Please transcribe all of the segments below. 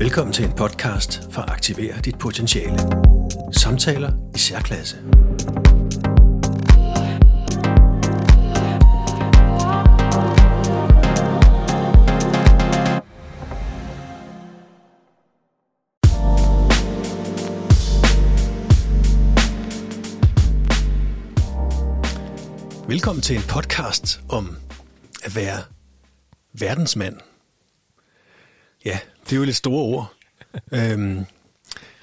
Velkommen til en podcast for at aktivere dit potentiale. Samtaler i særklasse. Velkommen til en podcast om at være verdensmand. Ja, det er jo lidt store ord. øhm,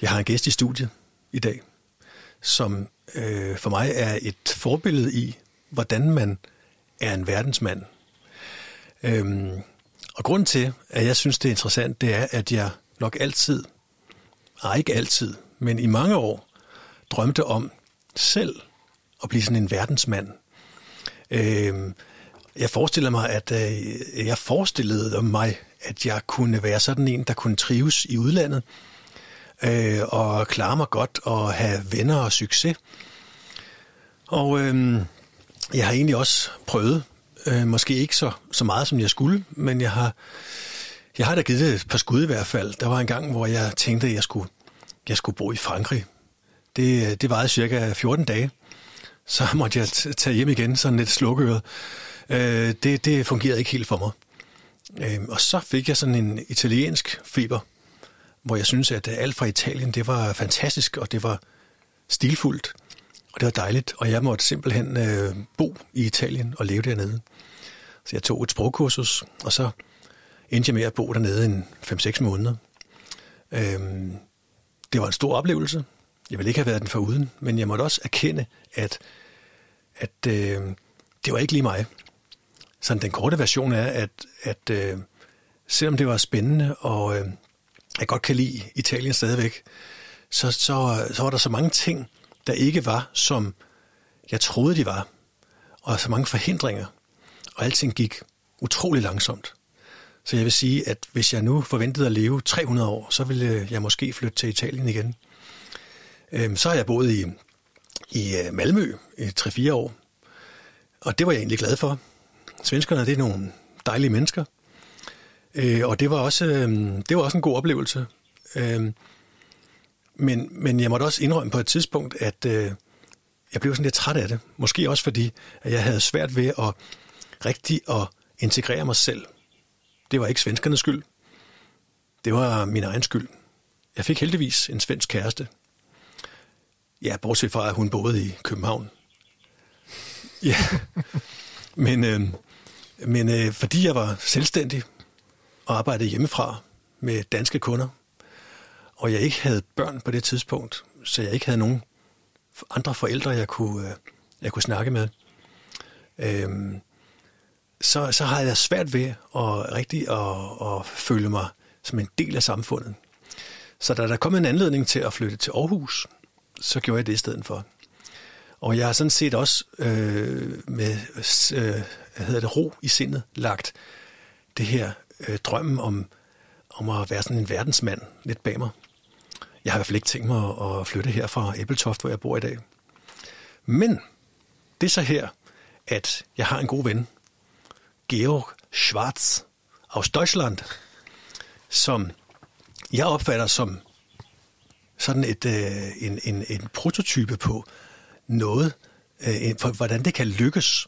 jeg har en gæst i studiet i dag, som øh, for mig er et forbillede i, hvordan man er en verdensmand. Øhm, og grund til, at jeg synes, det er interessant, det er, at jeg nok altid, nej ikke altid, men i mange år, drømte om selv at blive sådan en verdensmand. Øhm, jeg forestiller mig, at øh, jeg forestillede mig, at jeg kunne være sådan en, der kunne trives i udlandet øh, og klare mig godt og have venner og succes. Og øh, jeg har egentlig også prøvet, øh, måske ikke så, så meget som jeg skulle, men jeg har, jeg har da givet et par skud i hvert fald. Der var en gang, hvor jeg tænkte, at jeg skulle, jeg skulle bo i Frankrig. Det, det varede cirka 14 dage. Så måtte jeg tage hjem igen, sådan lidt slukøret. Øh, det, det fungerede ikke helt for mig. Øh, og så fik jeg sådan en italiensk feber, hvor jeg synes, at øh, alt fra Italien, det var fantastisk, og det var stilfuldt, og det var dejligt, og jeg måtte simpelthen øh, bo i Italien og leve dernede. Så jeg tog et sprogkursus, og så endte jeg med at bo dernede en 5-6 måneder. Øhm, det var en stor oplevelse. Jeg ville ikke have været den for uden, men jeg måtte også erkende, at, at øh, det var ikke lige mig. Sådan den korte version er, at, at øh, selvom det var spændende, og øh, jeg godt kan lide Italien stadigvæk, så, så, så var der så mange ting, der ikke var, som jeg troede, de var. Og så mange forhindringer. Og alting gik utrolig langsomt. Så jeg vil sige, at hvis jeg nu forventede at leve 300 år, så ville øh, jeg måske flytte til Italien igen. Øhm, så har jeg boet i, i øh, Malmø i 3-4 år. Og det var jeg egentlig glad for. Svenskerne, det er nogle dejlige mennesker. Øh, og det var, også, øh, det var også en god oplevelse. Øh, men, men jeg måtte også indrømme på et tidspunkt, at øh, jeg blev sådan lidt træt af det. Måske også fordi, at jeg havde svært ved at rigtig at integrere mig selv. Det var ikke svenskernes skyld. Det var min egen skyld. Jeg fik heldigvis en svensk kæreste. Ja, bortset fra, at hun boede i København. Ja, men, øh, men øh, fordi jeg var selvstændig og arbejdede hjemmefra med danske kunder, og jeg ikke havde børn på det tidspunkt, så jeg ikke havde nogen andre forældre, jeg kunne, øh, jeg kunne snakke med, øh, så, så har jeg svært ved at rigtig at, at føle mig som en del af samfundet. Så da der kom en anledning til at flytte til Aarhus, så gjorde jeg det i stedet for. Og jeg har sådan set også øh, med øh, hedder det, ro i sindet lagt det her øh, drømmen om, om at være sådan en verdensmand lidt bag mig. Jeg har i hvert fald ikke tænkt mig at flytte her fra Æbeltoft, hvor jeg bor i dag. Men det er så her, at jeg har en god ven, Georg Schwarz aus Deutschland, som jeg opfatter som sådan et, øh, en, en, en prototype på noget, øh, for hvordan det kan lykkes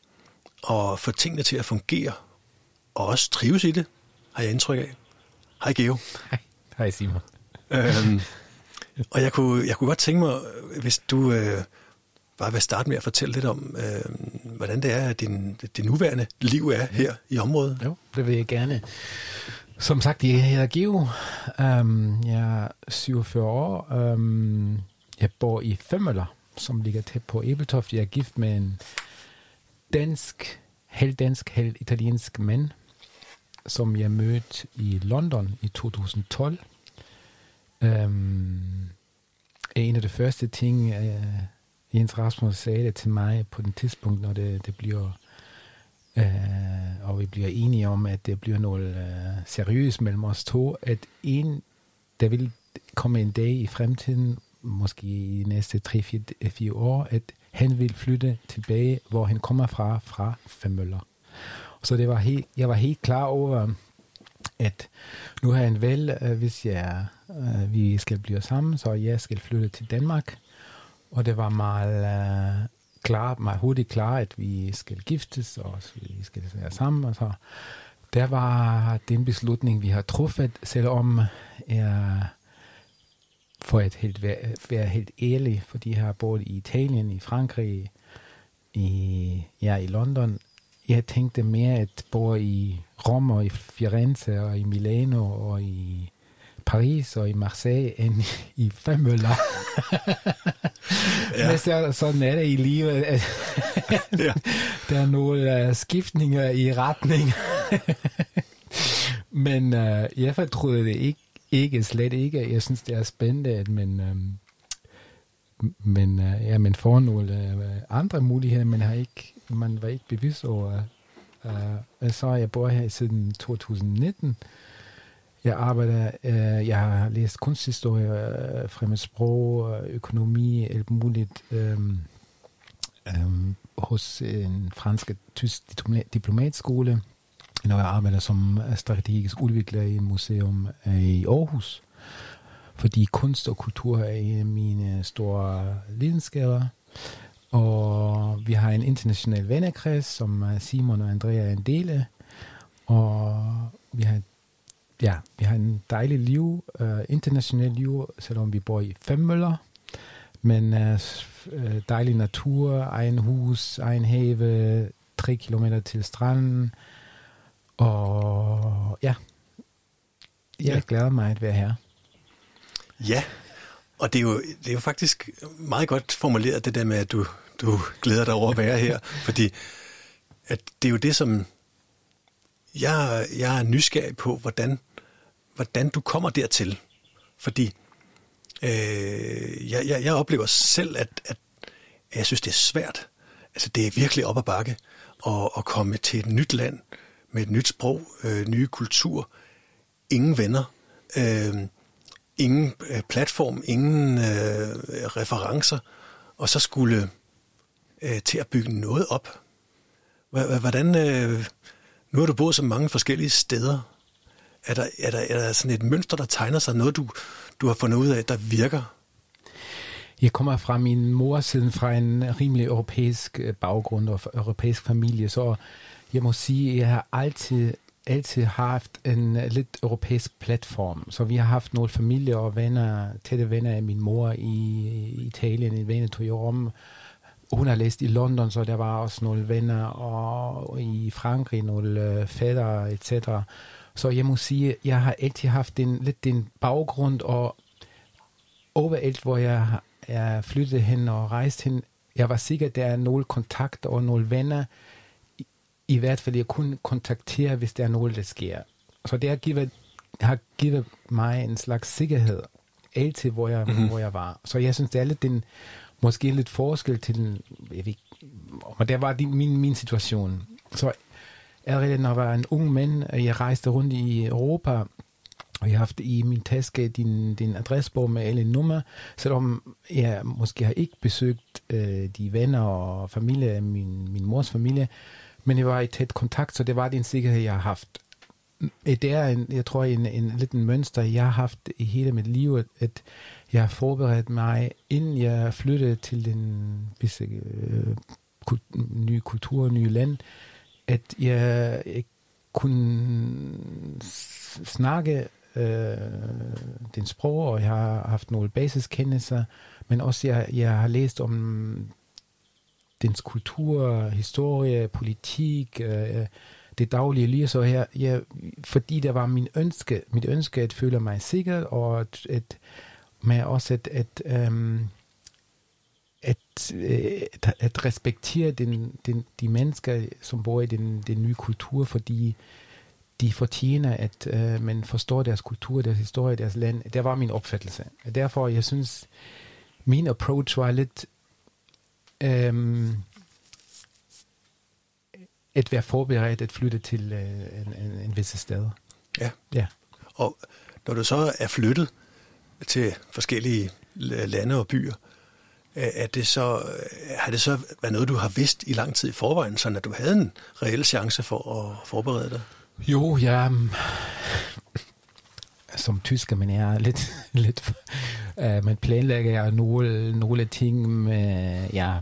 at få tingene til at fungere, og også trives i det, har jeg indtryk af. Hej Geo. Hej, Hej Simon. Øhm, og jeg kunne, jeg kunne godt tænke mig, hvis du øh, bare vil starte med at fortælle lidt om, øh, hvordan det er, at din, det nuværende liv er her i området. Jo, det vil jeg gerne. Som sagt, jeg hedder Geo. Um, jeg er 47 år. Um, jeg bor i Femøller, som ligger tæt på Ebeltoft. Jeg er gift med en dansk, halv dansk, halv italiensk mand, som jeg mødte i London i 2012. Um, øhm, en af de første ting, uh, Jens Rasmus sagde det til mig på den tidspunkt, når det, det bliver Uh, og vi bliver enige om, at det bliver noget uh, seriøst mellem os to, at en, der vil komme en dag i fremtiden, måske i næste 3-4 år, at han ville flytte tilbage, hvor han kommer fra, fra Femøller. Så det var helt, jeg var helt klar over, at nu har jeg en valg, øh, hvis jeg, øh, vi skal blive sammen, så jeg skal flytte til Danmark. Og det var meget øh, klar, meget hurtigt klar, at vi skal giftes, og vi skal være sammen. Og så der var den beslutning, vi har truffet, selvom jeg for at helt være, være helt ærlig, fordi jeg har boet i Italien, i Frankrig, i, ja, i London. Jeg tænkte mere at bo i Rom og i Firenze og i Milano og i Paris og i Marseille end i Femøller. ja. Men så, sådan er det i livet. ja. Der er nogle uh, skiftninger i retning. Men uh, jeg fortryder det ikke, ikke, slet ikke. Jeg synes, det er spændende, at man, um, men, øh, ja, man får nogle øh, andre muligheder, men har ikke, man var ikke bevidst over. Øh, øh så jeg bor her siden 2019. Jeg arbejder, øh, jeg har læst kunsthistorie, øh, fremmedsprog, øh, økonomi, alt muligt Øh, øh, hos en fransk tysk diplomatskole Diplomat når jeg arbejder som strategisk udvikler i et museum i Aarhus. Fordi kunst og kultur er en af mine store lidenskaber. Og vi har en international vennekreds, som Simon og Andrea er en del af. Og vi har, ja, vi har en dejlig liv, uh, international liv, selvom vi bor i fem møller. Men uh, dejlig natur, egen hus, egen have, tre kilometer til stranden, og ja, jeg ja. glæder mig at være her. Ja, og det er, jo, det er jo faktisk meget godt formuleret, det der med, at du, du glæder dig over at være her, fordi at det er jo det, som jeg, jeg er nysgerrig på, hvordan, hvordan du kommer dertil. Fordi øh, jeg, jeg, jeg oplever selv, at, at jeg synes, det er svært. Altså, det er virkelig op ad bakke at, at komme til et nyt land, med et nyt sprog, øh, nye kultur, ingen venner, øh, ingen øh, platform, ingen øh, referencer, og så skulle øh, til at bygge noget op. Hvordan, øh, nu har du boet så mange forskellige steder. Er der, er, der, er der sådan et mønster, der tegner sig, noget du, du har fundet ud af, der virker? Jeg kommer fra min mor siden fra en rimelig europæisk øh, baggrund og europæisk familie, så jeg må sige, at jeg har altid, altid haft en øh, lidt europæisk platform. Så vi har haft nogle familie og venner, tætte venner af min mor i Italien, i Veneto i Rom. Hun har læst i London, så der var også nogle venner, og i Frankrig nogle øh, fædre, etc. Så jeg må sige, jeg har altid haft en, lidt den baggrund, og overalt, hvor jeg er flyttede hen og rejste hen, jeg var sikker, at der er nogle kontakter og nogle venner, i hvert fald jeg kun kontaktere, hvis der er noget, der sker. Så det har givet, har givet mig en slags sikkerhed, altid hvor jeg, mm-hmm. hvor jeg var. Så jeg synes, det er lidt den, måske lidt forskel til den, jeg ved, og der var din, min, min situation. Så allerede når jeg var en ung mand, jeg rejste rundt i Europa, og jeg har haft i min taske din, din adressebog med alle numre, selvom jeg måske har ikke besøgt øh, de venner og familie, min, min mors familie, men jeg var i tæt kontakt, så det var den sikkerhed, jeg har haft. Mm, det er, en, jeg tror, en, en liten mønster, jeg har haft i hele mit liv, at, at jeg har forberedt mig, inden jeg flyttede til den visse øh, kult, nye kultur, nye land, at jeg, jeg kunne snakke øh, den sprog, og jeg har haft nogle basiskendelser, men også jeg, jeg har læst om dens kultur, historie, politik, øh, øh, det daglige liv, så her, ja, fordi det var min ønske, mit ønske at føle mig sikker, og at, at med også at, at, øhm, at, at, at respektere den, den, de mennesker, som bor i den, den nye kultur, fordi de fortjener, at øh, man forstår deres kultur, deres historie, deres land. Det var min opfattelse. Derfor, jeg synes, min approach var lidt øhm, at være forberedt at flytte til øh, en, en, en vis sted. Ja. ja. Og når du så er flyttet til forskellige lande og byer, er det så, har det så været noget, du har vidst i lang tid i forvejen, så at du havde en reel chance for at forberede dig? Jo, ja, som tysker, men jeg er lidt, lidt uh, man planlægger jeg nogle, nogle ting med, ja,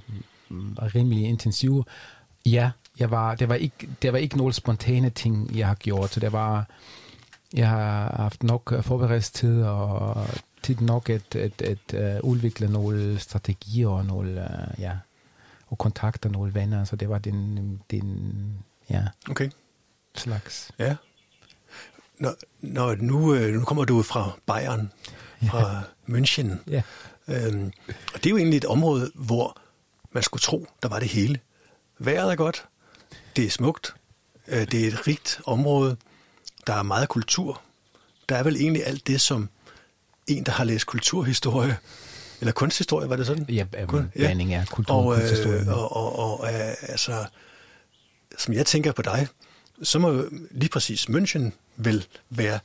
rimelig intensive. Ja, jeg var, det, var ikke, det var ikke nogle spontane ting, jeg har gjort, så det var, jeg har haft nok forberedelsestid og tid nok at, at, at uh, udvikle nogle strategier og nogle, uh, ja, og kontakter nogle venner, så det var den, den ja, Okay. slags. Ja. Når, når nu, øh, nu kommer du fra Bayern, fra München. Ja. Øhm, og det er jo egentlig et område, hvor man skulle tro, der var det hele. Vejret er godt, det er smukt, øh, det er et rigt område, der er meget kultur. Der er vel egentlig alt det, som en, der har læst kulturhistorie, eller kunsthistorie, var det sådan? Ja, Kun- um, blanding af kultur og, og, kunsthistorie. øh, og, og, og øh, altså, som jeg tænker på dig, så må lige præcis München vel være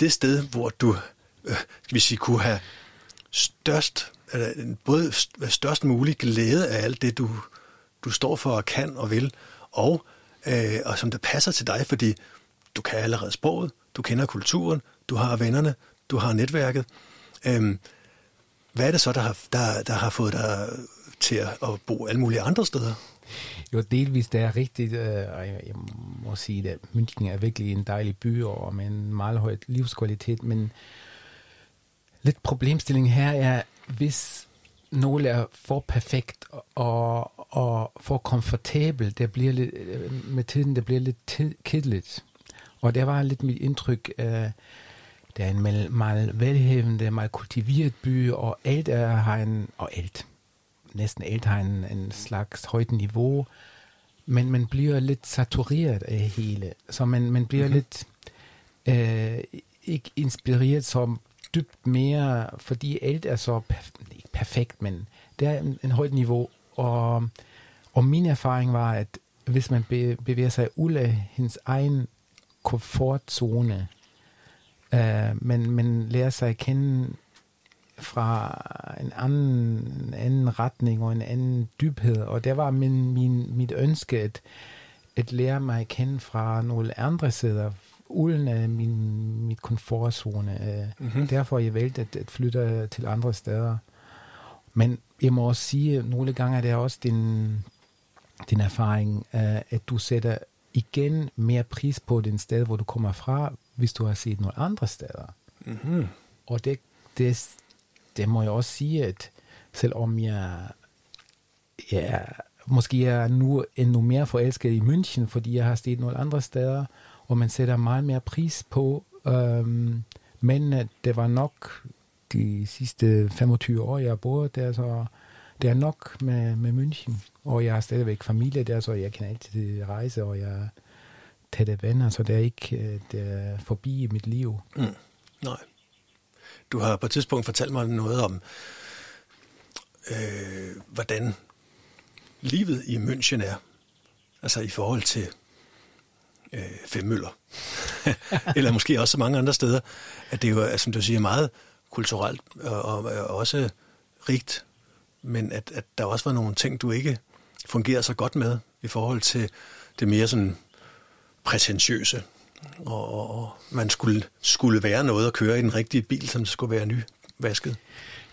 det sted, hvor du, øh, vi sige, kunne have størst, eller både størst mulig glæde af alt det, du, du står for og kan og vil, og, øh, og som det passer til dig, fordi du kan allerede sproget, du kender kulturen, du har vennerne, du har netværket. Øhm, hvad er det så, der har, der, der har fået dig til at at bo alle mulige andre steder? Jo, delvis det er rigtigt, øh, og jeg, må sige, at München er virkelig en dejlig by og med en meget høj livskvalitet, men lidt problemstilling her er, hvis nogle er for perfekt og, og for komfortabel, det bliver lidt, øh, med tiden det bliver lidt kedeligt. Og det var lidt mit indtryk, øh, det er en meget, meget velhævende, meget kultiveret by, og alt er, har en, og alt, næsten har en, slags højt niveau, men man bliver lidt satureret af hele. Så man, man bliver mm-hmm. lidt øh, ikke inspireret som dybt mere, fordi alt er så perf- ikke perfekt, men det er en, en højt niveau. Og, og min erfaring var, at hvis man be, bevæger sig ud af hendes egen komfortzone, øh, men man lærer sig at kende fra en anden, anden retning og en anden dybhed. Og det var min, min, mit ønske at, at lære mig at kende fra nogle andre sider, uden af min, mit komfortzone. Mm-hmm. Derfor jeg valgt at, at flytte til andre steder. Men jeg må også sige, at nogle gange er det også din, din erfaring, øh, at du sætter igen mere pris på den sted, hvor du kommer fra, hvis du har set nogle andre steder. Mm-hmm. Og det, det, det må jeg også sige, at selvom jeg, ja, måske er nu endnu mere forelsket i München, fordi jeg har set nogle andre steder, og man sætter meget mere pris på, øhm, men det var nok de sidste 25 år, jeg har boet der, så det er nok med, med München. Og jeg har stadigvæk familie der, så jeg kan altid rejse, og jeg er tætte venner, så det er ikke øh, det er forbi i mit liv. Mm. Nej. Du har på et tidspunkt fortalt mig noget om, øh, hvordan livet i München er. Altså i forhold til øh, Femmøller. Eller måske også så mange andre steder. At det jo er, som du siger, meget kulturelt og, og, og også rigt. Men at, at der også var nogle ting, du ikke fungerer så godt med i forhold til det mere sådan prætentiøse. Og, og, og man skulle, skulle være noget at køre i den rigtige bil, som skulle være nyvasket.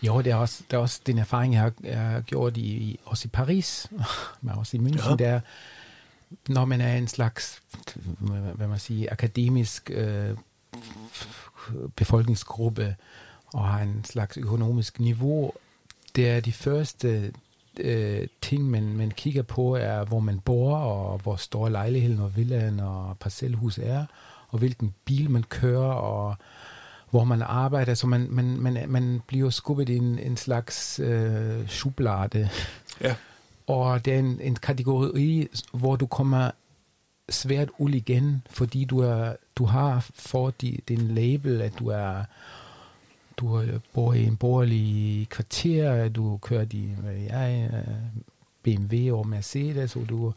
Jo, det er også, det er også den erfaring, jeg har, jeg har gjort i, i, også i Paris, men også i München, Ja. ja. der når man er en slags, hvad man siger, akademisk øh, befolkningsgruppe og har en slags økonomisk niveau, det er de første øh, ting, man, man kigger på, er hvor man bor, og hvor stor lejligheden og villaen og parcelhus er, og hvilken bil man kører, og hvor man arbejder. Så man, man, man, man bliver skubbet i en, en slags øh, schublade. Ja. Og det er en, en kategori, hvor du kommer svært ud igen, fordi du, er, du har fået di- din label, at du er du øh, bor i en borgerlig kvarter, du kører din hvad jeg, øh, BMW og Mercedes, og du,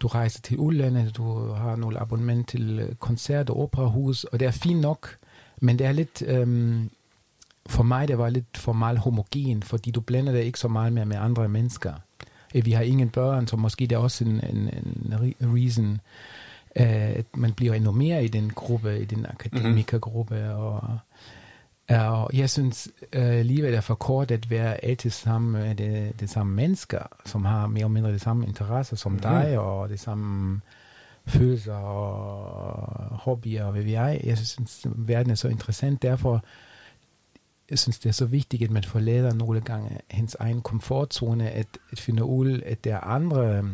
du rejser til udlandet, du har nogle abonnement til øh, koncert og operahus, og det er fint nok, men det er lidt, øhm, for mig det var lidt for meget homogen, fordi du blander det ikke så meget med, med andre mennesker. Vi har ingen børn, så måske det er også en, en, en re- reason. at man bliver endnu mere i den gruppe, i den akademikergruppe, og, og jeg synes uh, livet er for kort at være altid sammen med det, det samme mennesker, som har mere eller mindre de samme interesser som mm. dig, og det samme følelser og hobbyer og hvad vi er. Jeg synes, verden er så interessant, derfor jeg synes, det er så vigtigt, at man forlader nogle gange hans egen komfortzone, at, at finde ud, at der er andre øh,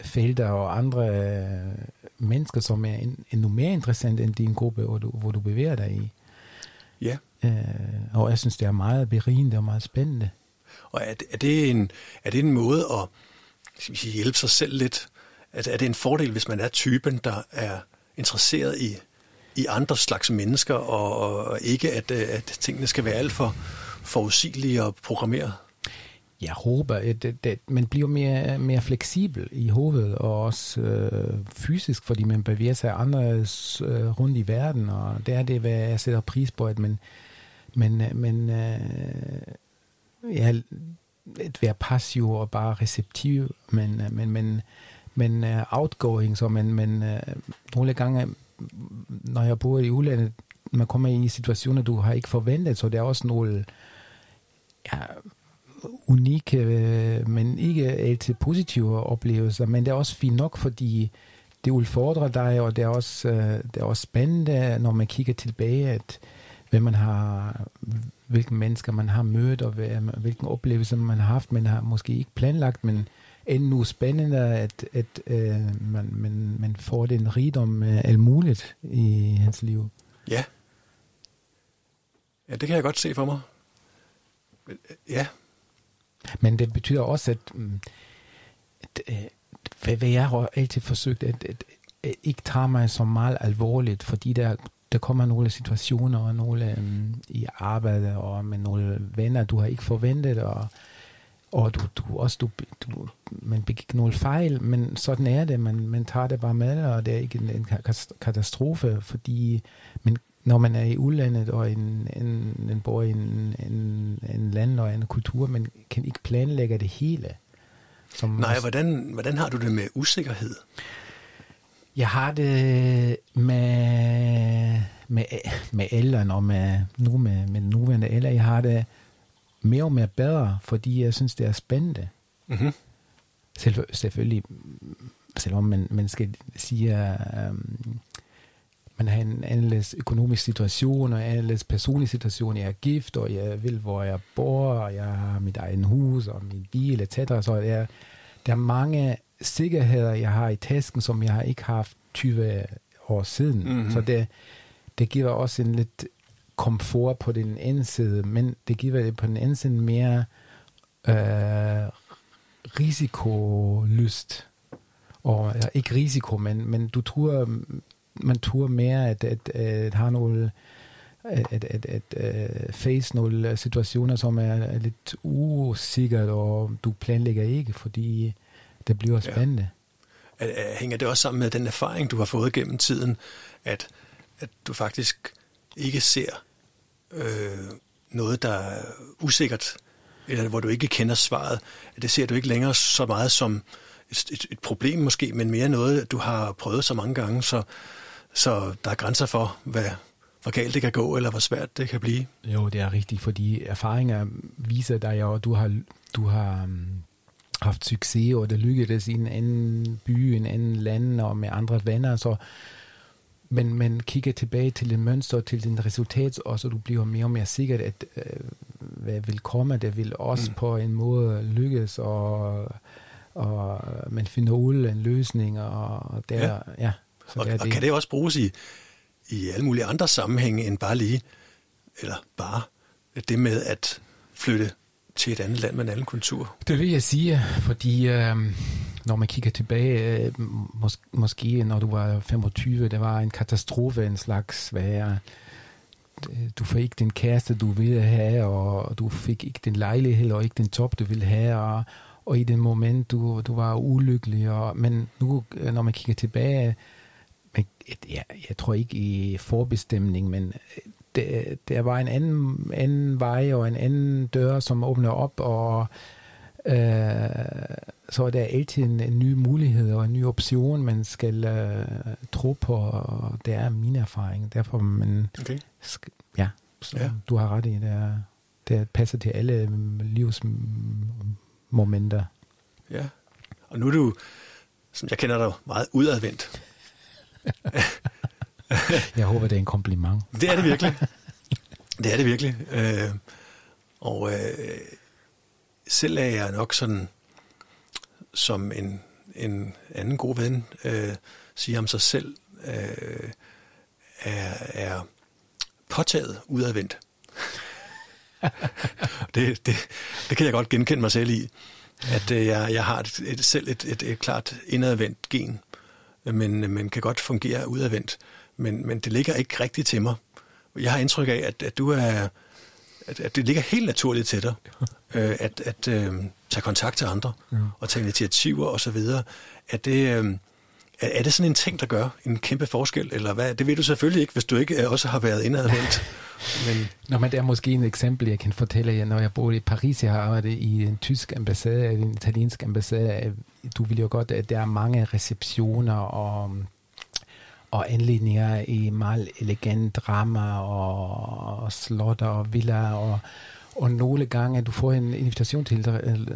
felter og andre øh, mennesker, som er endnu mere interessante end din gruppe, hvor du, hvor du bevæger dig i. Ja. Øh, og jeg synes, det er meget berigende og meget spændende. Og er det, er det, en, er det en måde at skal vi sige, hjælpe sig selv lidt? Er, er det en fordel, hvis man er typen, der er interesseret i i andre slags mennesker, og, og ikke at, øh, at tingene skal være alt for forudsigelige og programmeret? Jeg håber, at, at, at man bliver mere, mere fleksibel i hovedet, og også øh, fysisk, fordi man bevæger sig anderledes øh, rundt i verden, og det er det, hvad jeg sætter pris på, at man, man, øh, man øh, ja, at være passiv og bare receptiv, men, øh, men, men, men uh, outgoing, så man, man uh, nogle gange når jeg bor i udlandet, man kommer i situationer, du har ikke forventet, så det er også nogle ja, unikke, øh, men ikke altid positive oplevelser, men det er også fint nok, fordi det udfordrer dig, og det er også, øh, det er også spændende, når man kigger tilbage, at hvad man har, hvilke mennesker man har mødt, og hvilken oplevelse man har haft, man har måske ikke planlagt, men endnu spændende, at, at øh, man, man, man får den rigdom af alt muligt i hans liv. Ja. Ja, det kan jeg godt se for mig. Ja. Men det betyder også, at, mm, at, øh, at hvad, jeg har altid forsøgt, at, at, at ikke tage mig så meget alvorligt, fordi der, der kommer nogle situationer og nogle um, i arbejde og med nogle venner, du har ikke forventet, og og du, du også, du, du, man begik nogle fejl, men sådan er det, man, man tager det bare med, og det er ikke en, en katastrofe, fordi man når man er i udlandet, og en, en, en bor i en, en, en land og en kultur, man kan ikke planlægge det hele. Som Nej, hvordan, hvordan har du det med usikkerhed? Jeg har det med, med, med alderen, og med, nu med, med nuværende alder, jeg har det mere og mere bedre, fordi jeg synes, det er spændende. Mm-hmm. Selv, selvfølgelig, selvom man, man skal sige, um, man har en anderledes økonomisk situation, og en anderledes personlig situation. Jeg er gift, og jeg vil, hvor jeg bor, og jeg har mit egen hus, og min bil, etc. Så er, der er mange sikkerheder, jeg har i tasken, som jeg har ikke haft 20 år siden. Mm-hmm. Så det, det giver også en lidt komfort på den ene side, men det giver det på den anden side mere øh, risikolyst. Og ja, ikke risiko, men, men du tror, man tror mere at, at, at have nogle at, at, at, at face nogle situationer, som er lidt usikkert, og du planlægger ikke, fordi det bliver spændende. Ja. Hænger det også sammen med den erfaring, du har fået gennem tiden, at, at du faktisk ikke ser øh, noget, der er usikkert, eller hvor du ikke kender svaret, det ser du ikke længere så meget som et, et, et problem måske, men mere noget, du har prøvet så mange gange, så, så der er grænser for, hvad, hvor galt det kan gå, eller hvor svært det kan blive. Jo, det er rigtigt, fordi erfaringer viser dig jo, at du har, du har um, haft succes, og det lykkedes i en anden by, en anden land, og med andre venner, så men man kigger tilbage til det mønster, til den resultat, og så du bliver mere og mere sikkert, at øh, hvad vil komme, det vil også mm. på en måde lykkes, og, og man finder ud af en løsning, og der, ja. ja og, det og kan det også bruges i, i alle mulige andre sammenhænge, end bare lige, eller bare det med at flytte til et andet land med en anden kultur? Det vil jeg sige, fordi øh, når man kigger tilbage, øh, mås- måske når du var 25, det var en katastrofe, en slags, hvad er, du fik ikke den kæreste, du ville have, og du fik ikke den lejlighed, og ikke den job, du ville have, og, og i den moment, du, du var ulykkelig. Og, men nu, øh, når man kigger tilbage, jeg, jeg tror ikke i forbestemning, men det, der var en anden, anden vej og en anden dør, som åbner op, og øh, så er der altid en, en ny mulighed og en ny option, man skal øh, tro på, og det er min erfaring. Derfor, man, Okay. sk- ja, så Ja. ja. du har ret i, det, er, det passer til alle mm, livsmomenter. Ja. Og nu er du, som jeg kender dig, meget udadvendt. Jeg håber, det er en kompliment. Det er det virkelig. Det er det virkelig. Øh, og øh, selv er jeg nok sådan, som en, en anden god ven øh, siger om sig selv, øh, er, er påtaget udadvendt. det, det, det kan jeg godt genkende mig selv i, at øh, jeg, jeg har et, et, selv et, et, et klart indadvendt gen, men, men kan godt fungere udadvendt. Men, men det ligger ikke rigtigt til mig. Jeg har indtryk af, at, at du er, at, at det ligger helt naturligt til dig, øh, at, at øh, tage kontakt til andre Ja. og tage initiativer og så videre. Er det, øh, er, er det sådan en ting, der gør en kæmpe forskel, eller hvad? Det ved du selvfølgelig ikke, hvis du ikke øh, også har været indadvendt. Men Nå, men det er måske et eksempel, jeg kan fortælle jer. Når jeg boede i Paris, jeg har arbejdet i en tysk ambassade, en italiensk ambassade. Du vil jo godt, at der er mange receptioner og, og anledninger i meget elegant drama og, og slotter og villaer og og nogle gange, du får en invitation til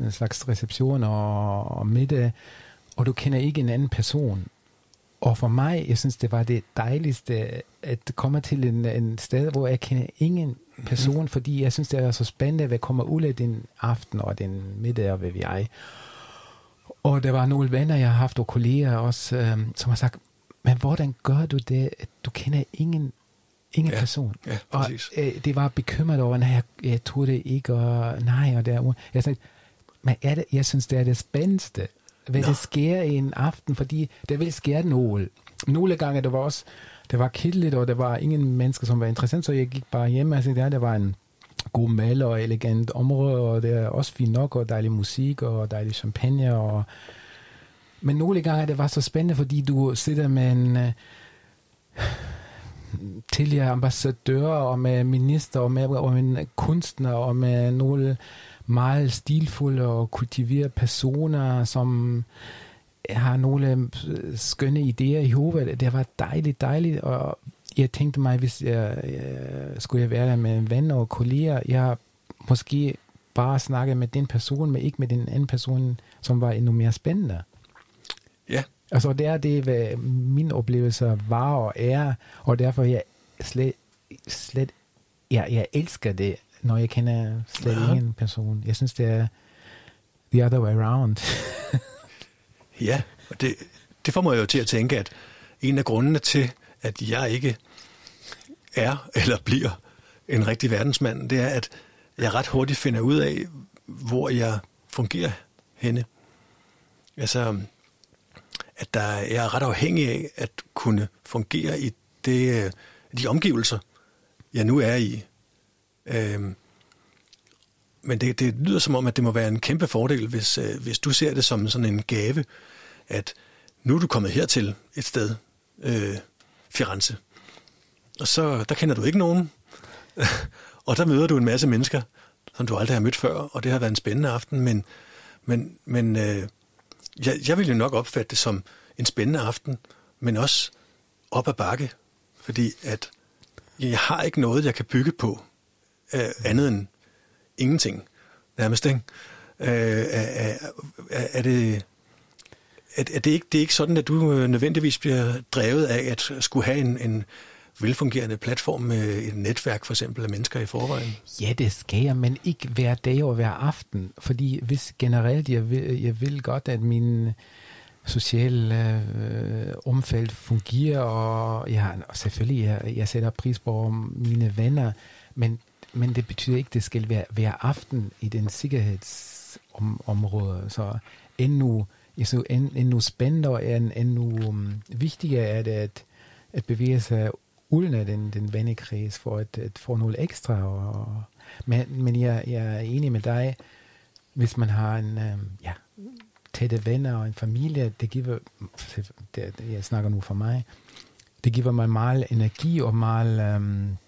en slags reception og, og middag, og du kender ikke en anden person. Og for mig, jeg synes, det var det dejligste, at komme til en, en sted, hvor jeg kender ingen person, mm-hmm. fordi jeg synes, det er så spændende, hvad kommer ud af den aften og den middag, og hvad vi jeg. Og der var nogle venner, jeg har haft, og kolleger også, øhm, som har sagt, men hvordan gør du det, at du kender ingen, ingen Ja, person? ja, og præcis. øh, det var bekymret over, nej, jeg, jeg tror det ikke, og nej, og der. Jeg sagde, men er det, jeg synes, det er det spændendste, hvad Nå. det sker i en aften, fordi der vil ske noget. Nogle gange, der var også, det var kedeligt, og der var ingen mennesker, som var interessant, så jeg gik bare hjem, altså der, der var en god mad og elegant område, og det er også fint nok, og dejlig musik, og dejlig champagne, og men nogle gange det var så spændende, fordi du sidder med en øh, tidligere ambassadør, og med minister, og med, og med en kunstner, og med nogle meget stilfulde og kultiverede personer, som har nogle øh, skønne idéer i hovedet. Det var dejligt, dejligt, og jeg tænkte mig, hvis jeg, jeg skulle jeg være der med venner og kolleger, jeg måske bare snakke med den person, men ikke med den anden person, som var endnu mere spændende. ja, Altså det er det, hvad min oplevelse var og er, og derfor jeg slet, slet jeg, jeg elsker det, når jeg kender slet ja. ingen person. Jeg synes, det er the other way around. Ja, og det, det får mig jo til at tænke, at en af grundene til, at jeg ikke er eller bliver en rigtig verdensmand, det er, at jeg ret hurtigt finder ud af, hvor jeg fungerer henne. Altså, at der, jeg er ret afhængig af at kunne fungere i det, de omgivelser, jeg nu er i. Øhm, men det, det lyder som om, at det må være en kæmpe fordel, hvis, øh, hvis du ser det som sådan en gave, at nu er du kommet hertil et sted, øh, Firenze, og så der kender du ikke nogen, og der møder du en masse mennesker, som du aldrig har mødt før, og det har været en spændende aften, men, men, men øh, jeg, jeg vil jo nok opfatte det som en spændende aften, men også op ad bakke, fordi at jeg har ikke noget, jeg kan bygge på, øh, andet end ingenting, nærmest, ikke? Øh, er, er, er, det... Er, er det, ikke, det er ikke sådan, at du øh, nødvendigvis bliver drevet af at skulle have en, en velfungerende platform med et netværk for eksempel af mennesker i forvejen? ja, det skal jeg, men ikke hver dag og hver aften, fordi hvis generelt, jeg vil, jeg vil godt, at min sociale øh, omfelt fungerer, og ja, og selvfølgelig, jeg, jeg sætter pris på mine venner, men, men det betyder ikke, at det skal være hver aften i den sikkerhedsområde. Så endnu, så end, endnu spændende og end, endnu um, vigtigere er det at, at bevæge sig uden af den, den vennekreds for at, at få noget ekstra. Og, men men jeg, jeg er enig med dig, hvis man har en um, ja, tætte venner og en familie, det giver, det, jeg snakker nu for mig, det giver mig meget energi og meget um,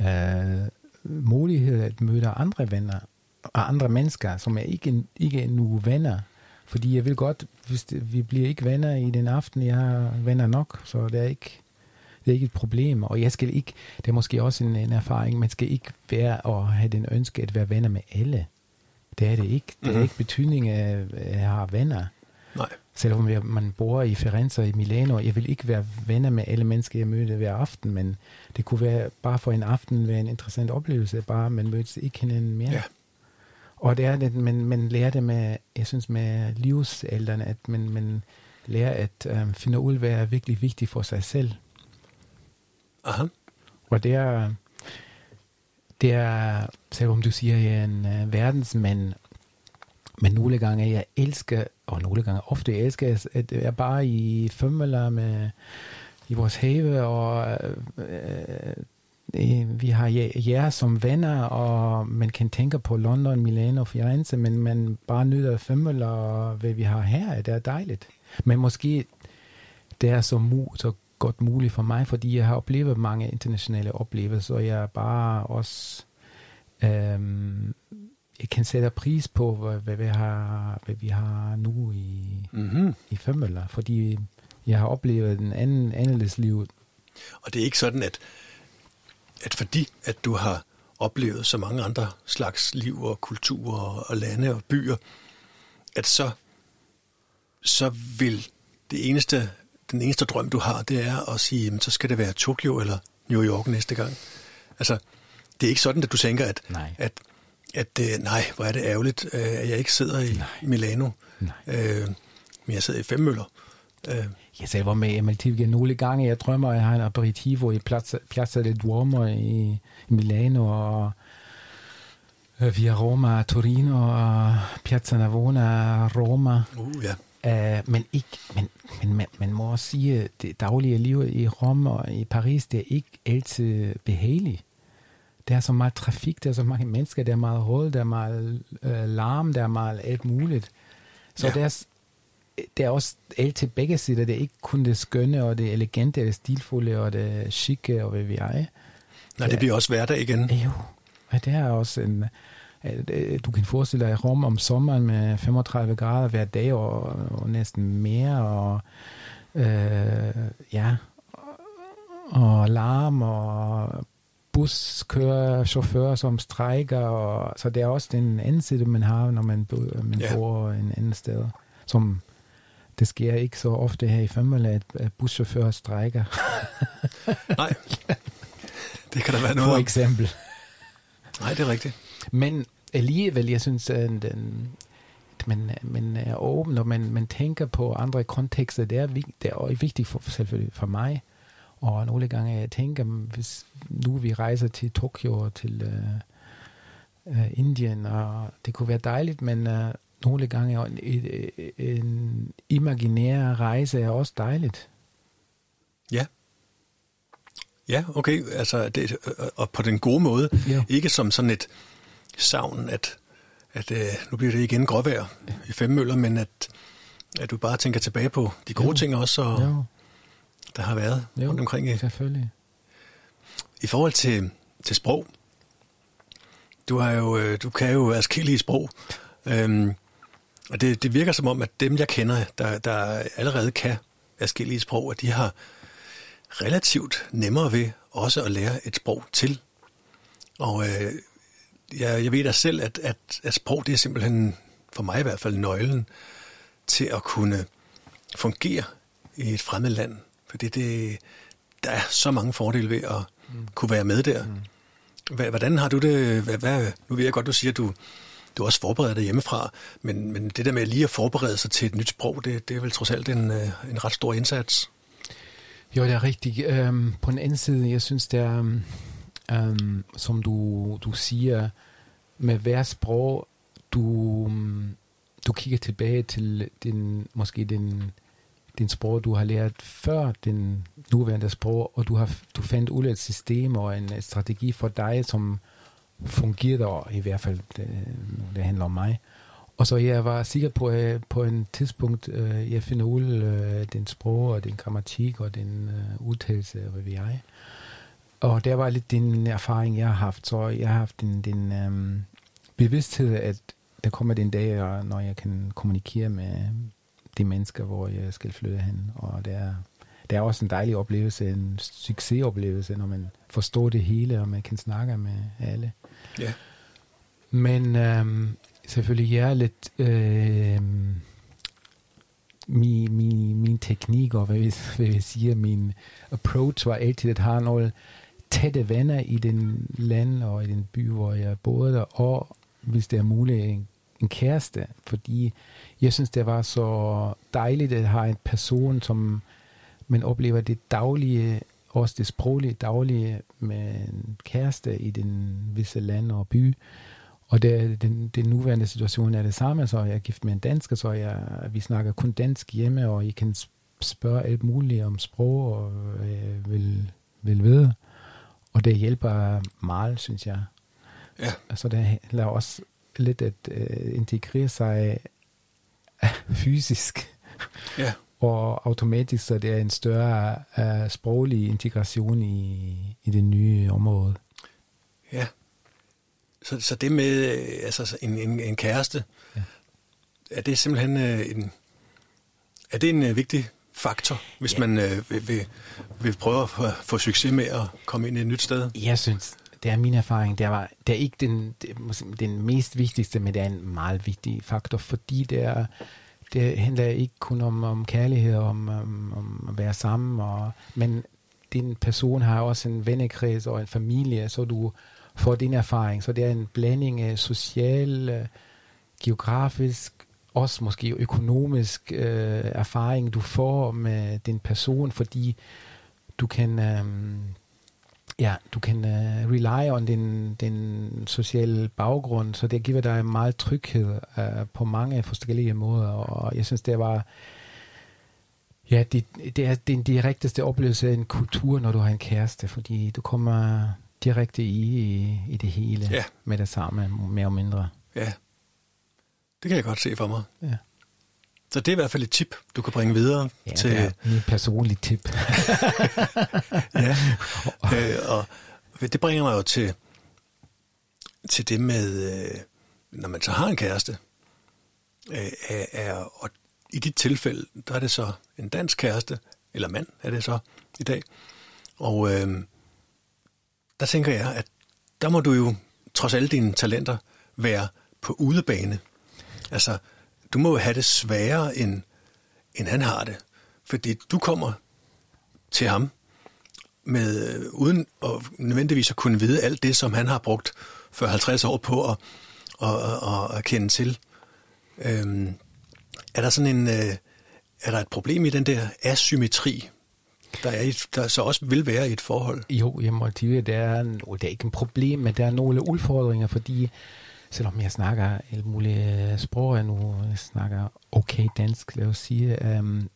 øh, mulighed at møde andre venner og andre mennesker, som er ikke, ikke nu venner, Fordi jeg vil godt, hvis det, vi bliver ikke venner i den aften, jeg har venner nok, så det er ikke, det er ikke et problem. Og jeg skal ikke, det er måske også en, en erfaring, man skal ikke være og have den ønske at være venner med alle. Det er det ikke. Det er Mhm. ikke betydning af, at jeg har venner. Nej. Selvom jeg, man bor i Firenze og i Milano, jeg vil ikke være venner med alle mennesker, jeg møder hver aften, men det kunne være bare for en aften være en interessant oplevelse, bare man mødes ikke hinanden mere. Ja. Og det er det, man, man lærer det med, jeg synes med livsalderen, at man, man lærer at um, finde ud, hvad er virkelig vigtigt for sig selv. Aha. Og det er, det er, selvom du siger, jeg er en uh, verdensmand, men nogle gange jeg elsker, og nogle gange ofte jeg elsker, at jeg bare i Fømmeler med i vores have, og øh, øh, øh vi har jer, som venner, og man kan tænke på London, Milano, Firenze, men man bare nyder Fømmeler, og hvad vi har her, det er dejligt. Men måske det er så, mu- så godt muligt for mig, fordi jeg har oplevet mange internationale oplevelser, og jeg er bare også øhm, jeg kan sætte pris på, hvad, hvad, vi, har, hvad vi har nu i, Mm-hmm. i Femmøller, fordi jeg har oplevet en anden anderledes liv. Og det er ikke sådan, at, at fordi at du har oplevet så mange andre slags liv og kulturer og lande og byer, at så, så vil det eneste, den eneste drøm, du har, det er at sige, jamen, så skal det være Tokyo eller New York næste gang. Altså, det er ikke sådan, at du tænker, at, Nej. at, at øh, nej, hvor er det ærgerligt, øh, at jeg ikke sidder i Nej. Milano, Nej. øh, men jeg sidder i Femmøller. Øh, Jeg selv var med i Maltivia nogle gange. Jeg drømmer, at jeg har en aperitivo i Piazza, Piazza del Duomo i Milano og øh, via Roma, Torino og Piazza Navona, Roma. uh, ja. Uh, men ikke, men, men man, man må også sige, at det daglige liv i Rom og i Paris, det er ikke altid behageligt. Der er så meget trafik, der er så mange mennesker, der er meget råd, der er meget øh, larm, der er meget alt muligt. Så Ja. ja. der, er, der er også alt til begge sider. Det er ikke kun det skønne og det elegante, og det stilfulde og det chique og hvad vi er. Nej, det bliver også hverdag igen. Jo, og det er også en... Du kan forestille dig Rom om sommeren med 35 grader hver dag og, og næsten mere, og øh, ja, og larm og buskører, som strækker, og, så det er også den side, man har, når man, man ja. bor en anden sted, som det sker ikke så ofte her i Femmerland, at, at buschauffører strækker, Nej, det kan der være for noget om. eksempel. Nej, det er rigtigt. Men alligevel, jeg synes, at den, man, man er åben, og man, man tænker på andre kontekster. Det er, det er vigtigt for, selvfølgelig for mig. Og nogle gange jeg tænker, hvis nu vi rejser til Tokyo og til øh, øh, Indien, og det kunne være dejligt, men øh, nogle gange en, en, en imaginær rejse er også dejligt. Ja. Ja, okay. Altså, det, og på den gode måde. Ja. Ikke som sådan et savn, at, at øh, nu bliver det igen gråvejr i femmøller, men at, at du bare tænker tilbage på de gode Jo. ting også, og Jo, der har været jo, rundt omkring. selvfølgelig. I forhold til, til sprog, du, har jo, øh, du kan jo adskillige sprog, øhm, og det, det virker som om, at dem, jeg kender, der, der allerede kan adskillige sprog, at de har relativt nemmere ved også at lære et sprog til. Og øh, jeg, jeg ved da selv, at, at, at sprog, det er simpelthen, for mig i hvert fald, nøglen til at kunne fungere i et fremmed land. Fordi det, der er så mange fordele ved at mm. kunne være med der. Mm. Hvordan har du det? Hvad, hvad, nu ved jeg godt, du siger, at du, du også forbereder dig hjemmefra, men, men det der med lige at forberede sig til et nyt sprog, det, det er vel trods alt en, øh, en ret stor indsats. Jo, det er rigtigt. Øhm, på den anden side, jeg synes, det er, øhm, som du, du siger, med hver sprog, du, du kigger tilbage til den, måske den, din sprog, du har lært før den nuværende sprog, og du har du fandt ud af et system og en strategi for dig, som fungerede, og i hvert fald, det, det handler om mig. Og så jeg var sikker på, at på en tidspunkt, øh, jeg finder ud af øh, den sprog og den grammatik og den øh, udtalelse, hvad vi er. Og der var lidt den erfaring, jeg har haft. Så jeg har haft den, den øhm, bevidsthed, at der kommer den dag, når jeg kan kommunikere med de mennesker, hvor jeg skal flytte hen. Og det er, det er også en dejlig oplevelse, en succesoplevelse, når man forstår det hele, og man kan snakke med alle. Ja. Men øhm, selvfølgelig jeg er lidt... Øhm, min, min, min teknik, og hvad vi, hvad vi siger, min approach var altid at have nogle tætte venner i den land og i den by, hvor jeg boede der, og hvis det er muligt, en, en kæreste, fordi jeg synes, det var så dejligt at have en person, som man oplever det daglige, også det sproglige daglige med en kæreste i den visse land og by. Og det, den, den nuværende situation er det samme, så jeg er gift med en dansker, så jeg, vi snakker kun dansk hjemme, og I kan spørge alt muligt om sprog, og jeg vil, vil vide. Og det hjælper meget, synes jeg. Ja. Altså det lader også lidt at uh, integrere sig fysisk. Ja. Og automatisk, så det er en større uh, sproglig integration i, i det nye område. Ja. Så, så det med altså en, en, en kæreste, ja. er det simpelthen uh, en, er det en uh, vigtig faktor, hvis ja. man uh, vil, vil, vil prøve at få succes med at komme ind i et nyt sted? Jeg synes, det er min erfaring. Det er, det er ikke den, den mest vigtigste, men det er en meget vigtig faktor, fordi det er, det handler ikke kun om, om kærlighed, om, om, om at være sammen, og, men din person har også en vennekreds og en familie, så du får din erfaring. Så det er en blanding af social, øh, geografisk, også måske økonomisk øh, erfaring, du får med din person, fordi du kan... Øh, Ja, du kan uh, rely on din, din sociale baggrund, så det giver dig meget tryghed uh, på mange forskellige måder, og jeg synes, det var ja, det, det er den direkteste oplevelse af en kultur, når du har en kæreste, fordi du kommer direkte i, i, i det hele ja. med det samme, mere og mindre. Ja, det kan jeg godt se for mig. Ja. Så det er i hvert fald et tip, du kan bringe videre ja, til... det er min personlige tip. ja, øh, og det bringer mig jo til, til det med, øh, når man så har en kæreste, øh, er, og i dit tilfælde, der er det så en dansk kæreste, eller mand er det så i dag, og øh, der tænker jeg, at der må du jo, trods alle dine talenter, være på udebane. Altså, du må jo have det sværere, end, end han har det. Fordi du kommer til ham med, øh, uden at nødvendigvis at kunne vide alt det, som han har brugt for 50 år på at, at, at, at kende til. Øhm, er der sådan en, øh, er der et problem i den der asymmetri, der, er et, der så også vil være i et forhold? Jo, jeg må sige, det er, det er ikke et problem, men der er nogle udfordringer, fordi selvom jeg snakker alt mulige øh, sprog, jeg nu jeg snakker okay dansk, lad os sige, um,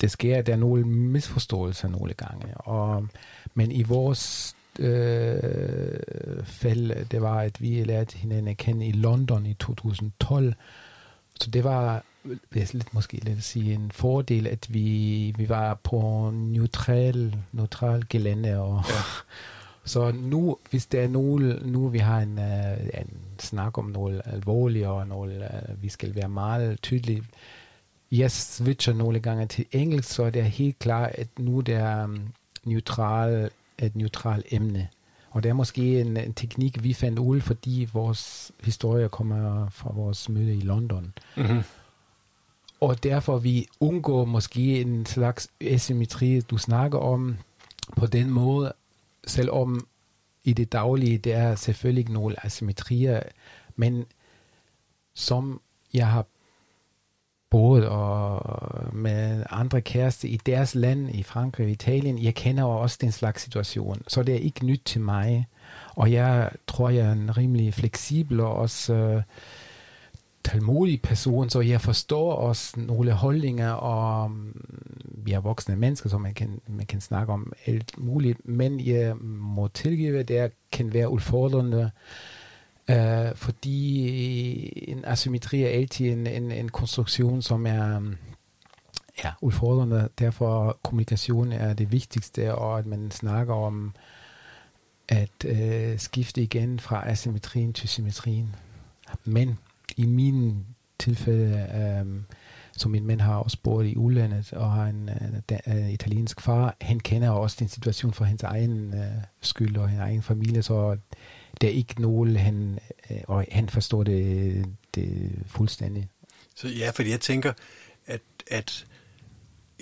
det sker, der er nogle misforståelser nogle gange. Og, men i vores øh, fald, det var, at vi lærte hinanden at kende i London i 2012. Så det var lidt, måske lidt at sige en fordel, at vi, vi var på neutral, neutral gelænde og ja. Så nu, hvis der er nogle, nu vi har en, uh, en snak om noget alvorligt, og noget, uh, vi skal være meget tydelige, jeg switcher nogle gange til engelsk, så det er helt klart, at nu det er um, neutral, et neutralt emne. Og det er måske en, en teknik, vi fandt ud, fordi vores historie kommer fra vores møde i London. Mm-hmm. Og derfor vi undgår måske en slags asymmetri, du snakker om, på den måde, selvom i det daglige, der er selvfølgelig nogle asymmetrier, men som jeg har boet og med andre kæreste i deres land, i Frankrig og Italien, jeg kender også den slags situation, så det er ikke nyt til mig. Og jeg tror, jeg er en rimelig fleksibel og også øh, tålmodig person, så jeg forstår også nogle holdninger, og mm, vi er voksne mennesker, så man kan, man kan snakke om alt muligt, men jeg må tilgive, det kan være udfordrende, øh, fordi en asymmetri er altid en, en, en konstruktion, som er mm, ja, udfordrende. Derfor kommunikation er det vigtigste, og at man snakker om at øh, skifte igen fra asymmetrien til symmetrien. Men i min tilfælde, øhm, så min mand har også boet i udlandet og har en uh, italiensk far. Han kender også den situation for hans egen øh, skyld og hans egen familie, så der er ikke nogen, han, øh, og han forstår det, det fuldstændig. Så ja, fordi jeg tænker, at, at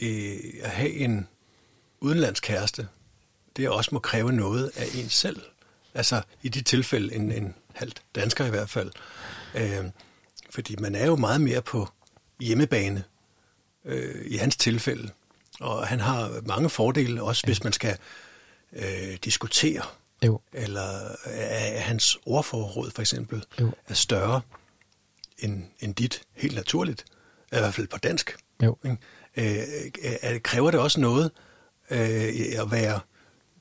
øh, at have en udenlandsk kæreste, det også må kræve noget af en selv. Altså i de tilfælde en, en halvt dansker i hvert fald. Øh, fordi man er jo meget mere på hjemmebane øh, i hans tilfælde. Og han har mange fordele, også hvis man skal øh, diskutere. Jo. Eller øh, hans ordforråd for eksempel jo. er større end, end dit, helt naturligt. I hvert fald på dansk. Jo. Øh, øh, kræver det også noget øh, at være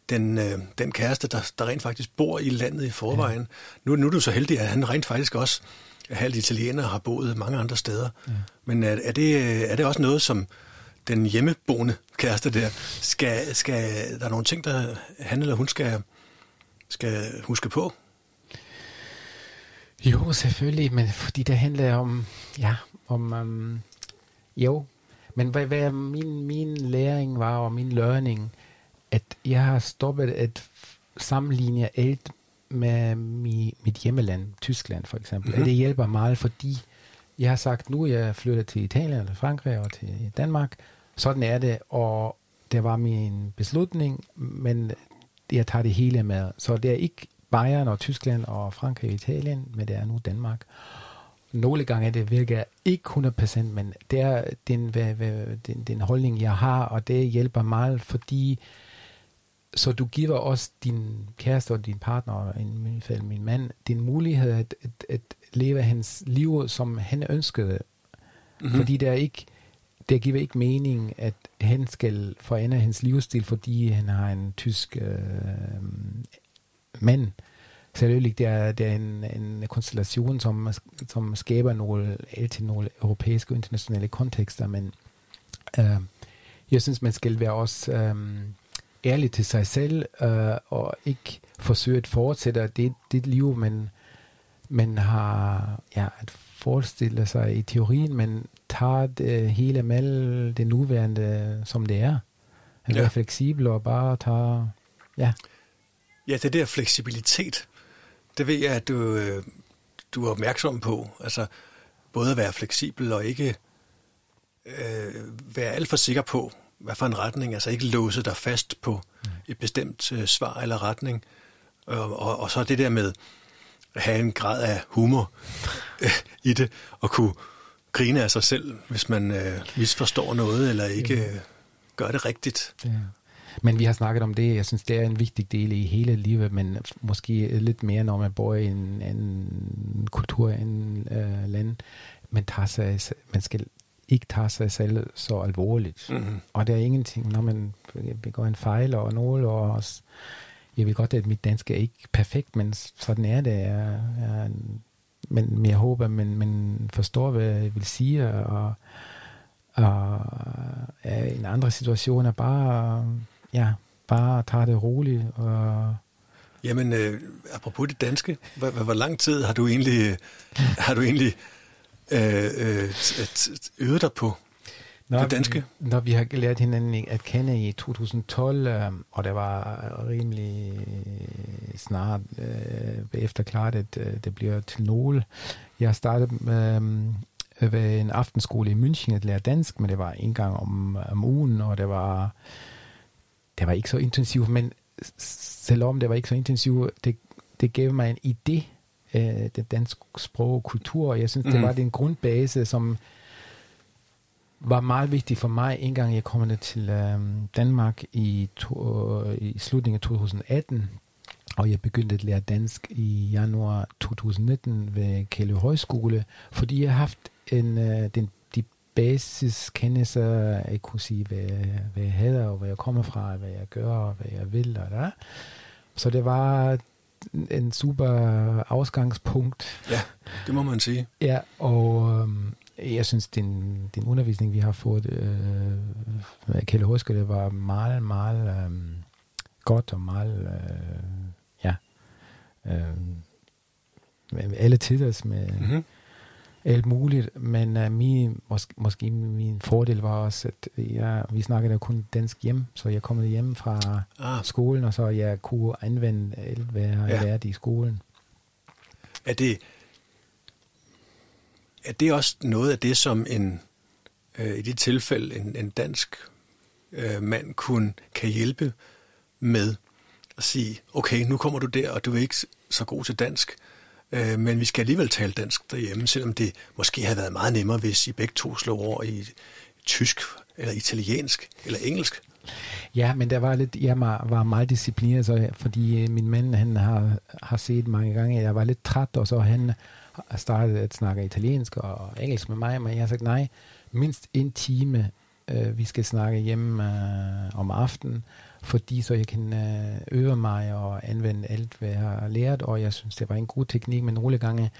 den, øh, den kæreste, der, der rent faktisk bor i landet i forvejen. Ja. Nu, nu er du så heldig, at han rent faktisk også halvt italiener har boet mange andre steder. Ja. Men er, er, det, er det også noget, som den hjemmeboende kæreste der, skal, skal der er nogle ting, der han eller hun skal, skal huske på? Jo, selvfølgelig, men fordi det handler om, ja, om, um, jo, men hvad, hvad min, min læring var, og min learning, at jeg har stoppet at sammenligne alt med mi, mit hjemmeland, Tyskland for eksempel. Mm-hmm. At det hjælper meget, fordi jeg har sagt, nu jeg flyttet til Italien eller Frankrig og til Danmark. Sådan er det, og det var min beslutning, men jeg tager det hele med. Så det er ikke Bayern og Tyskland og Frankrig og Italien, men det er nu Danmark. Nogle gange det virker ikke 100%, men det er den, den, den holdning, jeg har, og det hjælper meget, fordi så du giver også din kæreste og din partner, og i min fald min mand, din mulighed at, at, at leve hans liv, som han ønskede. Mm-hmm. Fordi det er ikke, det giver ikke mening, at han skal forandre hans livsstil, fordi han har en tysk øh, mand. Selvfølgelig, det er, det er en, en konstellation, som, som skaber nogle, altid nogle europæiske og internationale kontekster, men øh, jeg synes, man skal være også øh, ærlig til sig selv, øh, og ikke forsøge at fortsætte det, det liv, man, man har ja, at forestille sig i teorien, men tager det hele med det nuværende, som det er. At ja. være fleksibel og bare tage... Ja. Ja, det der fleksibilitet, det ved jeg, at du, øh, du er opmærksom på. Altså, både at være fleksibel og ikke øh, være alt for sikker på, hvad for en retning. Altså ikke låse dig fast på mm. et bestemt øh, svar eller retning. Og, og, og så det der med at have en grad af humor øh, i det, og kunne grine af sig selv, hvis man øh, misforstår noget, eller ikke øh, gør det rigtigt. Ja. Men vi har snakket om det. Jeg synes, det er en vigtig del i hele livet, men måske lidt mere, når man bor i en, en kultur, en øh, land. Man, tager sig, man skal ikke tage sig selv så alvorligt. Mm-hmm. Og der er ingenting, når man begår en fejl og noget, og jeg ved godt, at mit dansk er ikke perfekt, men sådan er det. Jeg, jeg, men, jeg håber, man, man forstår, hvad jeg vil sige, og, og ja, en andre situation er bare ja, bare tage det roligt. Og Jamen, øh, apropos det danske, hvor, hvor lang tid har du egentlig, har du egentlig øh, øh, øvet dig på når det danske? Vi, når vi har lært hinanden at kende i 2012, øh, og det var rimelig snart øh, efter klart, at øh, det bliver til nogle. Jeg startede øh, ved en aftenskole i München at lære dansk, men det var en gang om, om ugen, og det var det var ikke så intensivt, men selvom det var ikke så intensivt, det, det gav mig en idé af det danske sprog og kultur, jeg synes, mm. det var den grundbase, som var meget vigtig for mig, en gang jeg kom til øhm, Danmark i, to, i slutningen af 2018, og jeg begyndte at lære dansk i januar 2019 ved Kæle Højskole, fordi jeg har haft en, øh, den basiskendelser, jeg kunne sige, hvad, hvad jeg hedder, og hvor jeg kommer fra, hvad jeg gør, og hvad jeg vil. Og der. Så det var en super afgangspunkt. Ja, det må man sige. Ja, og øhm, jeg synes, den, den undervisning, vi har fået øh, Kjelle Huske, det var meget, meget øh, godt og meget, øh, ja, øh, alle tiders, med mm-hmm. Alt muligt. Men uh, min, mås- måske min fordel var også, at jeg, vi snakkede jo kun dansk hjem, så jeg kom hjem fra ah. skolen, og så jeg kunne anvende alt, hvad jeg ja. lærte i skolen. Er det, er det også noget af det, som en, øh, i det tilfælde en, en dansk øh, mand kun kan hjælpe med at sige, okay, nu kommer du der, og du er ikke så god til dansk, øh, men vi skal alligevel tale dansk derhjemme, selvom det måske havde været meget nemmere, hvis I begge to slog over i tysk, eller italiensk, eller engelsk. Ja, men der var lidt, jeg var meget disciplineret, så, fordi øh, min mand han har, har set mange gange, at jeg var lidt træt, og så han startede at snakke italiensk og engelsk med mig, men jeg har sagt nej, mindst en time, øh, vi skal snakke hjemme øh, om aftenen, fordi så jeg kan øh, øve mig og anvende alt, hvad jeg har lært, og jeg synes, det var en god teknik, men nogle gange,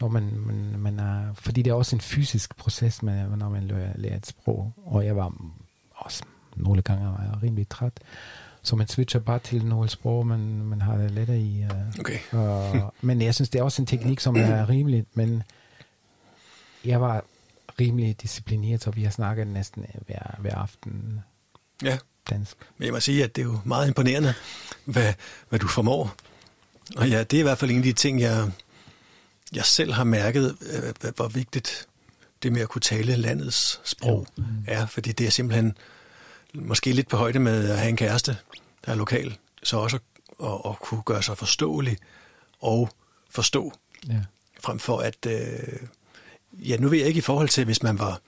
når man, man, man er, fordi det er også en fysisk proces, man, når man lærer et sprog, og jeg var også nogle gange var jeg rimelig træt, så man switcher bare til nogle sprog, man, man har det lettere i. Uh, okay. og, men jeg synes, det er også en teknik, som er rimelig, men jeg var rimelig disciplineret, så vi har snakket næsten hver, hver aften ja. Dansk. Men jeg må sige, at det er jo meget imponerende, hvad, hvad du formår. Og ja, det er i hvert fald en af de ting, jeg, jeg selv har mærket, øh, hvor vigtigt det med at kunne tale landets sprog mm. er, fordi det er simpelthen måske lidt på højde med at have en kæreste, der er lokal, så også at, at, at kunne gøre sig forståelig og forstå, ja. frem for at, øh, ja, nu ved jeg ikke i forhold til, hvis man var,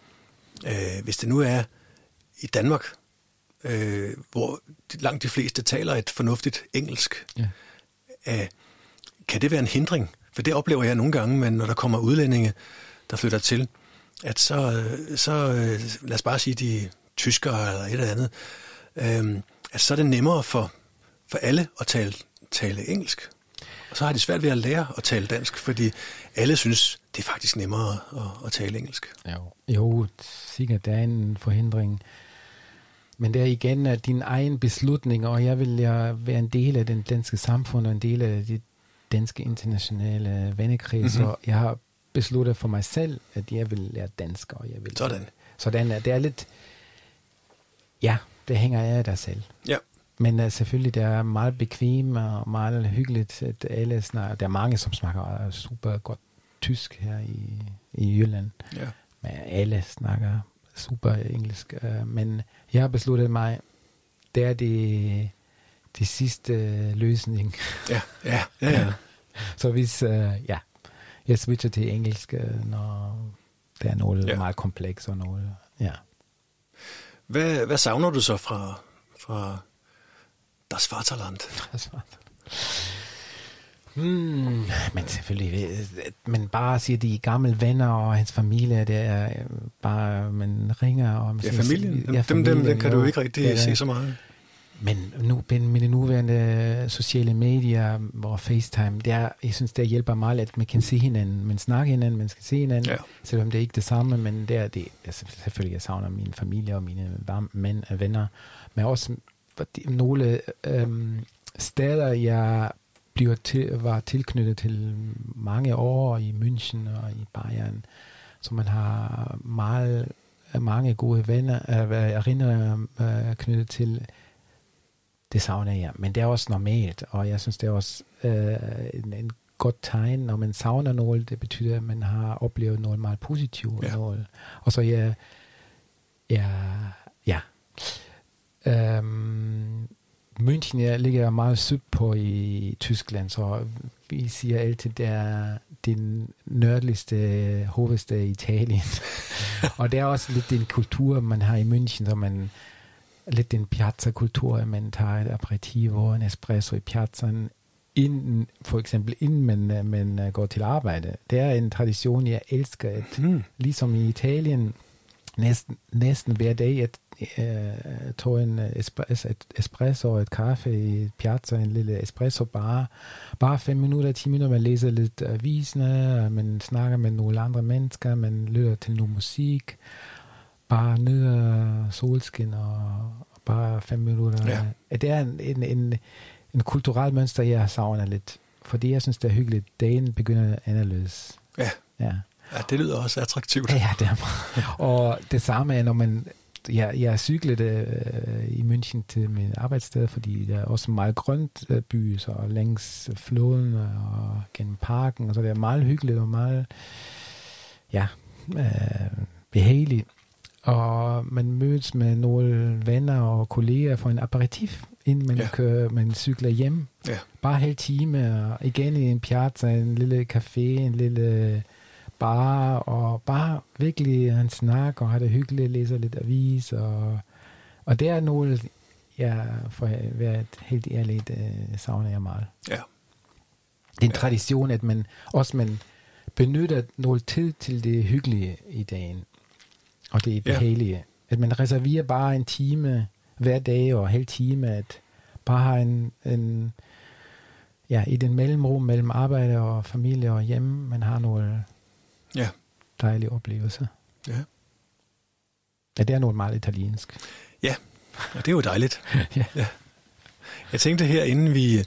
øh, hvis det nu er i Danmark, øh, hvor langt de fleste taler et fornuftigt engelsk, ja. øh, kan det være en hindring? For det oplever jeg nogle gange, men når der kommer udlændinge, der flytter til, at så, øh, så øh, lad os bare sige, de tyskere eller et eller andet, øh, at så er det nemmere for, for alle at tale, tale engelsk. Og så har de svært ved at lære at tale dansk, fordi alle synes, det er faktisk nemmere at, at tale engelsk. Jo, jo sikkert der er en forhindring. Men det er igen at din egen beslutning, og jeg vil jeg være en del af den danske samfund og en del af de danske internationale vennekreds, mm-hmm. og jeg har besluttet for mig selv, at jeg vil lære dansk, og jeg vil... Sådan. Sådan, det er lidt Ja, det hænger af dig selv. Ja. Men uh, selvfølgelig, det er meget bekvemt og meget hyggeligt, at alle snakker. Der er mange, som snakker super godt tysk her i, i Jylland. Ja. Men alle snakker super engelsk. Uh, men jeg har besluttet mig, det er det, det sidste løsning. Ja, ja, ja. ja. Så hvis, uh, ja, jeg switcher til engelsk, når det er noget ja. meget kompleks og noget, ja. Hvad, hvad savner du så fra, fra Das Vaterland? Das Vaterland. Hmm, men selvfølgelig, men bare siger de gamle venner og hans familie, det er øh, bare, man ringer. Og man ja, familien, dem, ja, familien, dem, dem, dem kan jo, du ikke rigtig ja, se så meget. Men nu, med de nuværende sociale medier og FaceTime, det er, jeg synes, det hjælper meget, at man kan se hinanden, man snakker hinanden, man skal se hinanden, ja. selvom det er ikke det samme, men det er det. Jeg, selvfølgelig, jeg savner min familie og mine mænd og venner, men også nogle øhm, steder, jeg bliver til, var tilknyttet til mange år i München og i Bayern, så man har meget, mange gode venner, øh, erindringer øh, knyttet til det savner jeg. Men det er også normalt, og jeg synes, det er også øh, en, en godt tegn, når man savner noget. Det betyder, at man har oplevet noget meget positivt. Ja. Noget. Og så ja, ja, ja. Øhm, München ligger meget syd på i Tyskland, så vi siger altid, det er den nørdeligste hovedstad i Italien. og det er også lidt den kultur, man har i München, så man lidt den piazza-kultur, man tager et aperitivo, en espresso i piazzaen, inden, for eksempel inden man, man går til arbejde. Det er en tradition, jeg elsker. At, mm. Ligesom i Italien, næsten, næsten hver dag, at uh, tog en espresso, et espresso og et kaffe i piazza, en lille espresso bar. Bare fem minutter, ti minutter, man læser lidt aviserne, man snakker med nogle andre mennesker, man lytter til noget musik bare nyder solskin og bare fem minutter. Ja. Det er en, en, en, en kulturel mønster, jeg savner lidt. fordi jeg synes, det er hyggeligt. Dagen begynder anderledes. Ja. Ja. ja, det lyder også attraktivt. Ja, det er. Og det samme er, når man... Jeg, jeg cyklede øh, i München til min arbejdssted, fordi der er også meget grønt øh, by, så længs floden og gennem parken, og så det er meget hyggeligt og meget ja, øh, behageligt. Og man mødes med nogle venner og kolleger for en aperitif, inden man, ja. kører, man cykler hjem. Ja. Bare halv time, og igen i en piazza, en lille café, en lille bar, og bare virkelig han snakker og har det hyggeligt, læser lidt avis, og, og det er noget, jeg for at være helt ærligt, øh, savner jeg meget. Ja. Det er en tradition, at man også man benytter noget tid til det hyggelige i dagen, og det Ja. behagelige. At man reserverer bare en time hver dag og halv time, at bare have en, en ja, i den mellemrum mellem arbejde og familie og hjemme, man har nogle Ja. dejlige oplevelser. Ja. Ja, det er noget meget italiensk. Ja, og det er jo dejligt. Ja. ja. Jeg tænkte her, inden vi...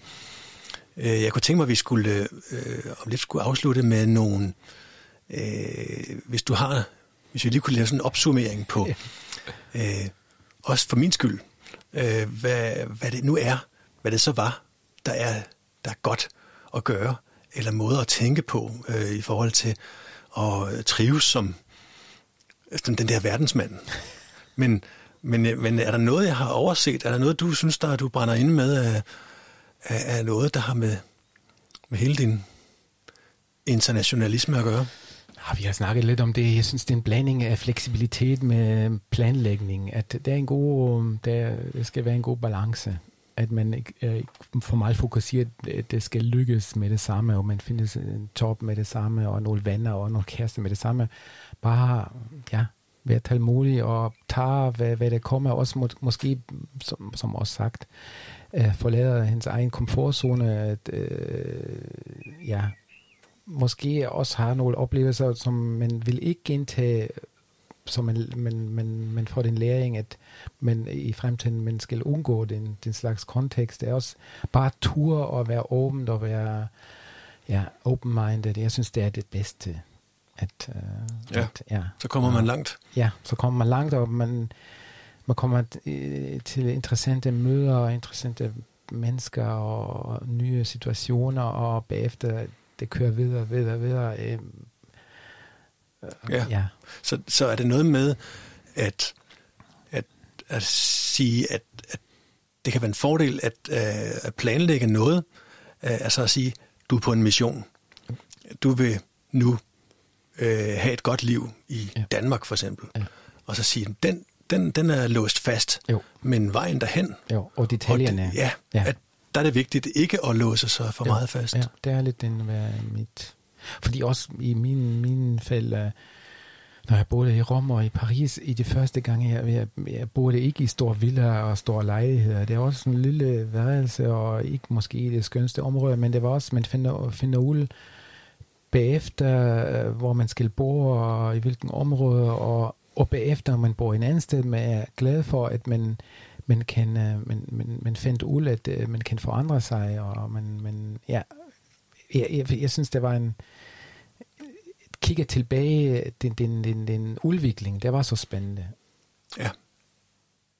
Øh, jeg kunne tænke mig, at vi skulle øh, om lidt skulle afslutte med nogle... Øh, hvis du har... Hvis vi lige kunne lave sådan en opsummering på... Øh, også for min skyld. Øh, hvad, hvad det nu er. Hvad det så var, der er, der er godt at gøre. Eller måder at tænke på øh, i forhold til og trives som den, den der verdensmand. Men, men, men er der noget, jeg har overset? Er der noget, du synes, der du brænder inde med af, af, af noget, der har med, med hele din internationalisme at gøre? Ja, vi har snakket lidt om det. Jeg synes, det er en blanding af fleksibilitet med planlægning. At det er en god, øh, der det skal være en god balance. At man ikke øh, er for meget fokuseret, at det skal lykkes med det samme, og man finder en top med det samme, og nogle venner og nogle kærester med det samme. Bare, ja, være tålmodig og tage, hvad, hvad der kommer. Også må, måske, som, som også sagt, øh, forlader hans egen komfortzone. At, øh, ja, måske også har nogle oplevelser, som man vil ikke gentage, så man, man, man, man får den læring, at man i fremtiden man skal undgå den, den slags kontekst. Det er også bare tur og være åbent og være ja, open-minded. Jeg synes, det er det bedste. At, uh, Ja. at, ja. Så kommer man langt. Ja, så kommer man langt, og man, man kommer øh, til interessante møder og interessante mennesker og nye situationer, og bagefter det kører videre, videre, videre. Øh, Ja. ja. Så, så er det noget med at, at, at sige, at, at det kan være en fordel at, øh, at planlægge noget. Øh, altså at sige, du er på en mission. Du vil nu øh, have et godt liv i Ja. Danmark for eksempel. Ja. Og så sige, den, den, den er låst fast, Jo. men vejen derhen, Jo, og og detaljerne. det, ja, Ja. At, der er det vigtigt ikke at låse sig for Ja, meget fast. Ja, det er lidt den hvad mit... Fordi også i min, min fald, øh, når jeg boede i Rom og i Paris, i de første gange, jeg, jeg, jeg boede ikke i store villaer og store lejligheder. Det var også en lille værelse, og ikke måske i det skønste område, men det var også, man finder, finder ud bagefter, øh, hvor man skal bo, og i hvilken område, og, og bagefter, man bor i en anden sted, man er glad for, at man, man kan, øh, man, man, man fandt ud, at man kan forandre sig, og man, man ja, jeg, jeg, jeg synes, det var en, kigger tilbage, den, den, den, den udvikling, det var så spændende. Ja.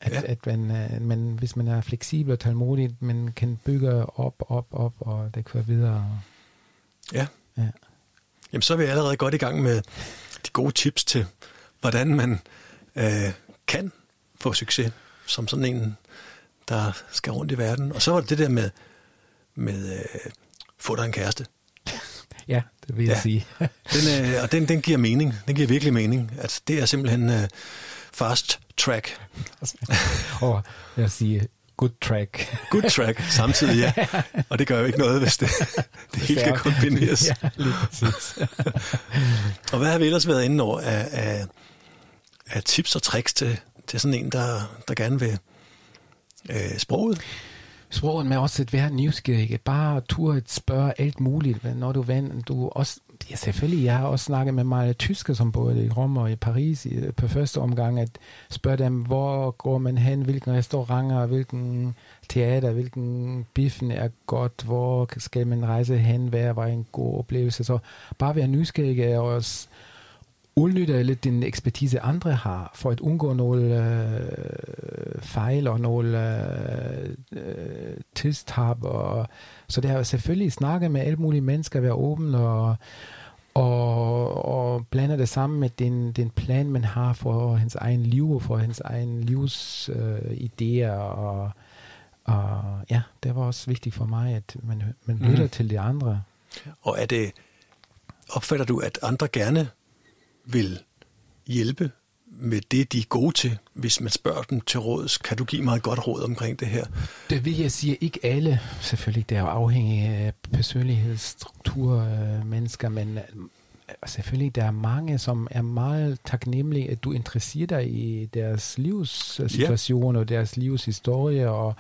At, Ja. ja. at man, øh, man, hvis man er fleksibel og tålmodig, man kan bygge op, op, op, og det kører videre. Ja. Ja. Jamen, så er vi allerede godt i gang med de gode tips til, hvordan man øh, kan få succes som sådan en, der skal rundt i verden. Og så var det det der med, med øh, få dig en kæreste. Ja, det vil jeg Ja. sige. Den, øh, og den, den giver mening. Den giver virkelig mening. At det er simpelthen øh, fast track. og jeg siger, good track. Good track samtidig, ja. Og det gør jo ikke noget, hvis det, det hele kan kombineres. ja, lige præcis. Og hvad har vi ellers været inde over af, af, af tips og tricks til, til sådan en, der, der gerne vil øh, sproget? Sproget med også at være nysgerrig, bare turde at spørge alt muligt, når du vender, du også, ja selvfølgelig, jeg har også snakket med mange tyskere, som både i Rom og i Paris i, på første omgang, at spørge dem, hvor går man hen, hvilken restauranter, hvilken teater, hvilken biffen er godt, hvor skal man rejse hen, hvad var en god oplevelse, så bare være nysgerrig og også udnytte lidt den ekspertise, andre har, for at undgå nogle øh, fejl og nogle øh, tidstab. Og, så det har selvfølgelig snakket med alle mulige mennesker, være åben og, og, og blande det sammen med den, den plan, man har for hans egen liv og for hans egen livs øh, idéer. Og, og ja, det var også vigtigt for mig, at man, man lytter mm. til de andre. Og er det, opfatter du, at andre gerne vil hjælpe med det, de er gode til, hvis man spørger dem til råds. Kan du give mig et godt råd omkring det her? Det vil jeg sige, ikke alle. Selvfølgelig, det er jo afhængigt af personlighedsstruktur, øh, mennesker, men øh, selvfølgelig, der er mange, som er meget taknemmelige, at du interesserer dig i deres livssituation ja. og deres livshistorie, og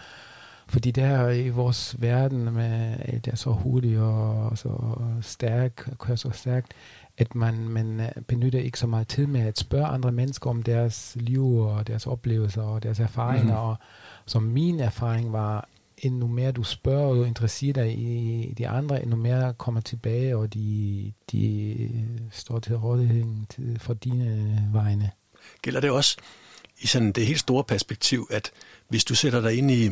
fordi der i vores verden med alt er så hurtigt og så stærk, kører så stærkt, at man, man øh, benytter ikke så meget tid med at spørge andre mennesker om deres liv og deres oplevelser og deres erfaringer. Mm-hmm. Og som min erfaring var, endnu mere du spørger og du interesserer dig i de andre, endnu mere kommer tilbage, og de, de står til rådighed for dine vegne. Gælder det også i sådan det helt store perspektiv, at hvis du sætter dig ind i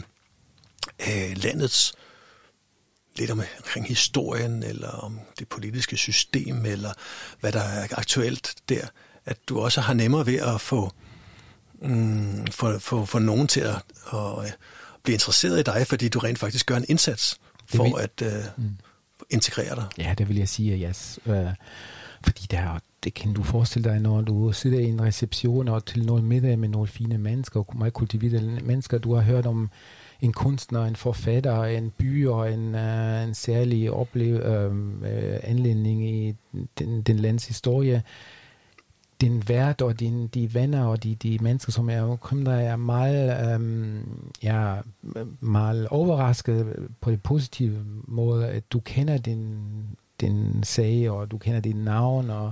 øh, landets lidt omkring historien, eller om det politiske system, eller hvad der er aktuelt der, at du også har nemmere ved at få, mm, få, få, få nogen til at, at, blive interesseret i dig, fordi du rent faktisk gør en indsats for vil, at uh, mm. integrere dig. Ja, det vil jeg sige, yes. Uh, fordi der, det kan du forestille dig, når du sidder i en reception og til nogle middag med nogle fine mennesker, og meget kultiverede mennesker, du har hørt om en kunstner, en forfatter, en by og en, uh, en særlig oplev, uh, anledning i den, den lands historie. Din vært og din, de venner og de, de mennesker, som er omkring dig, er meget, um, ja, meget overrasket på det positive måde, at du kender din, din sag, og du kender dit navn, og,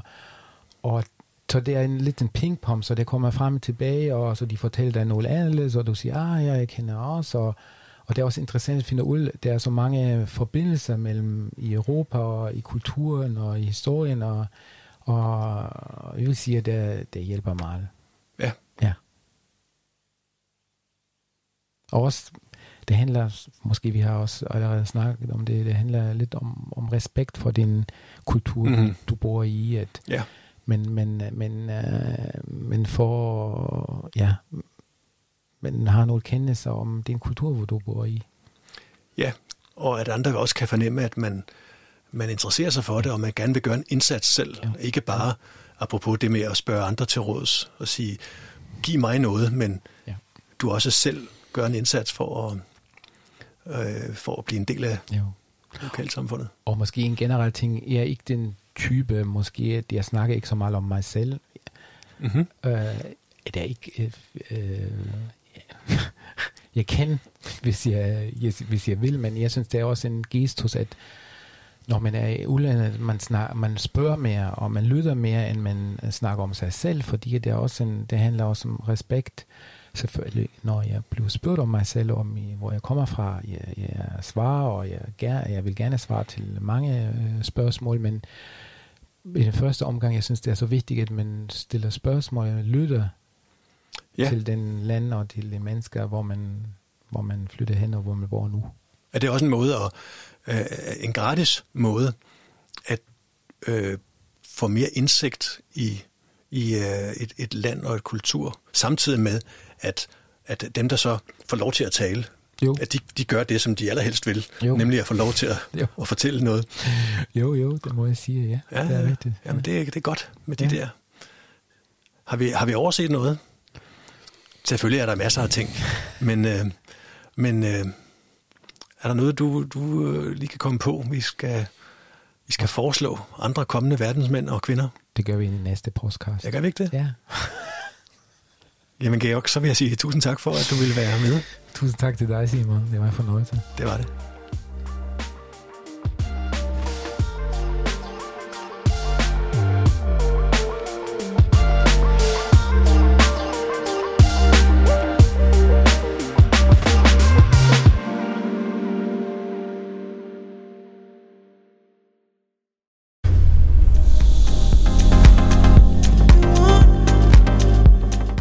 og så det er en lidt en pingpong, så det kommer frem og tilbage, og så de fortæller dig noget andet, og du siger, ah, ja, jeg kender også, og, og det er også interessant at finde ud, der er så mange forbindelser mellem i Europa og i kulturen og i historien, og, og jeg vil sige, at det, det hjælper meget. Ja. Ja. Og også, det handler, måske vi har også allerede snakket om det, det handler lidt om, om respekt for din kultur, mm-hmm. du bor i, at ja men, men, men, øh, men for, ja, men har noget kendelse om den kultur, hvor du bor i. Ja, og at andre også kan fornemme, at man, man interesserer sig for det, og man gerne vil gøre en indsats selv. Ja. Ikke bare, apropos det med at spørge andre til råds og sige, giv mig noget, men ja. du også selv gør en indsats for at, øh, for at blive en del af jo. lokalsamfundet. Og måske en generel ting, er ikke den type, måske, jeg snakker ikke så meget om mig selv. Mm-hmm. Øh, det er ikke... Øh, øh, jeg kan, hvis jeg, hvis jeg vil, men jeg synes, det er også en gestus, at når man er i udlandet, man, snak, man spørger mere, og man lytter mere, end man snakker om sig selv, fordi det, er også en, det handler også om respekt. Selvfølgelig, når jeg bliver spurgt om mig selv, om hvor jeg kommer fra, jeg, jeg svarer, og jeg, jeg vil gerne svare til mange øh, spørgsmål, men i den første omgang, jeg synes, det er så vigtigt, at man stiller spørgsmål, og lytter ja. til den land og til de mennesker, hvor man, hvor man flytter hen og hvor man bor nu. Er det også en måde, at, øh, en gratis måde, at øh, få mere indsigt i, i øh, et, et land og et kultur, samtidig med, at, at dem, der så får lov til at tale, jo. at de, de gør det, som de allerhelst vil, jo. nemlig at få lov til at, at fortælle noget. Jo, jo, det må jeg sige, ja. ja det er rigtigt. Ja. Jamen, det, det er godt med de ja. der. Har vi, har vi overset noget? Selvfølgelig er der masser af ting, men, øh, men øh, er der noget, du, du øh, lige kan komme på, vi skal, vi skal foreslå andre kommende verdensmænd og kvinder? Det gør vi i næste podcast. Jeg gør vi ikke det? Ja. Jamen Georg, så vil jeg sige tusind tak for, at du ville være med. Tusind tak til dig, Simon. Det var en fornøjelse. Det var det.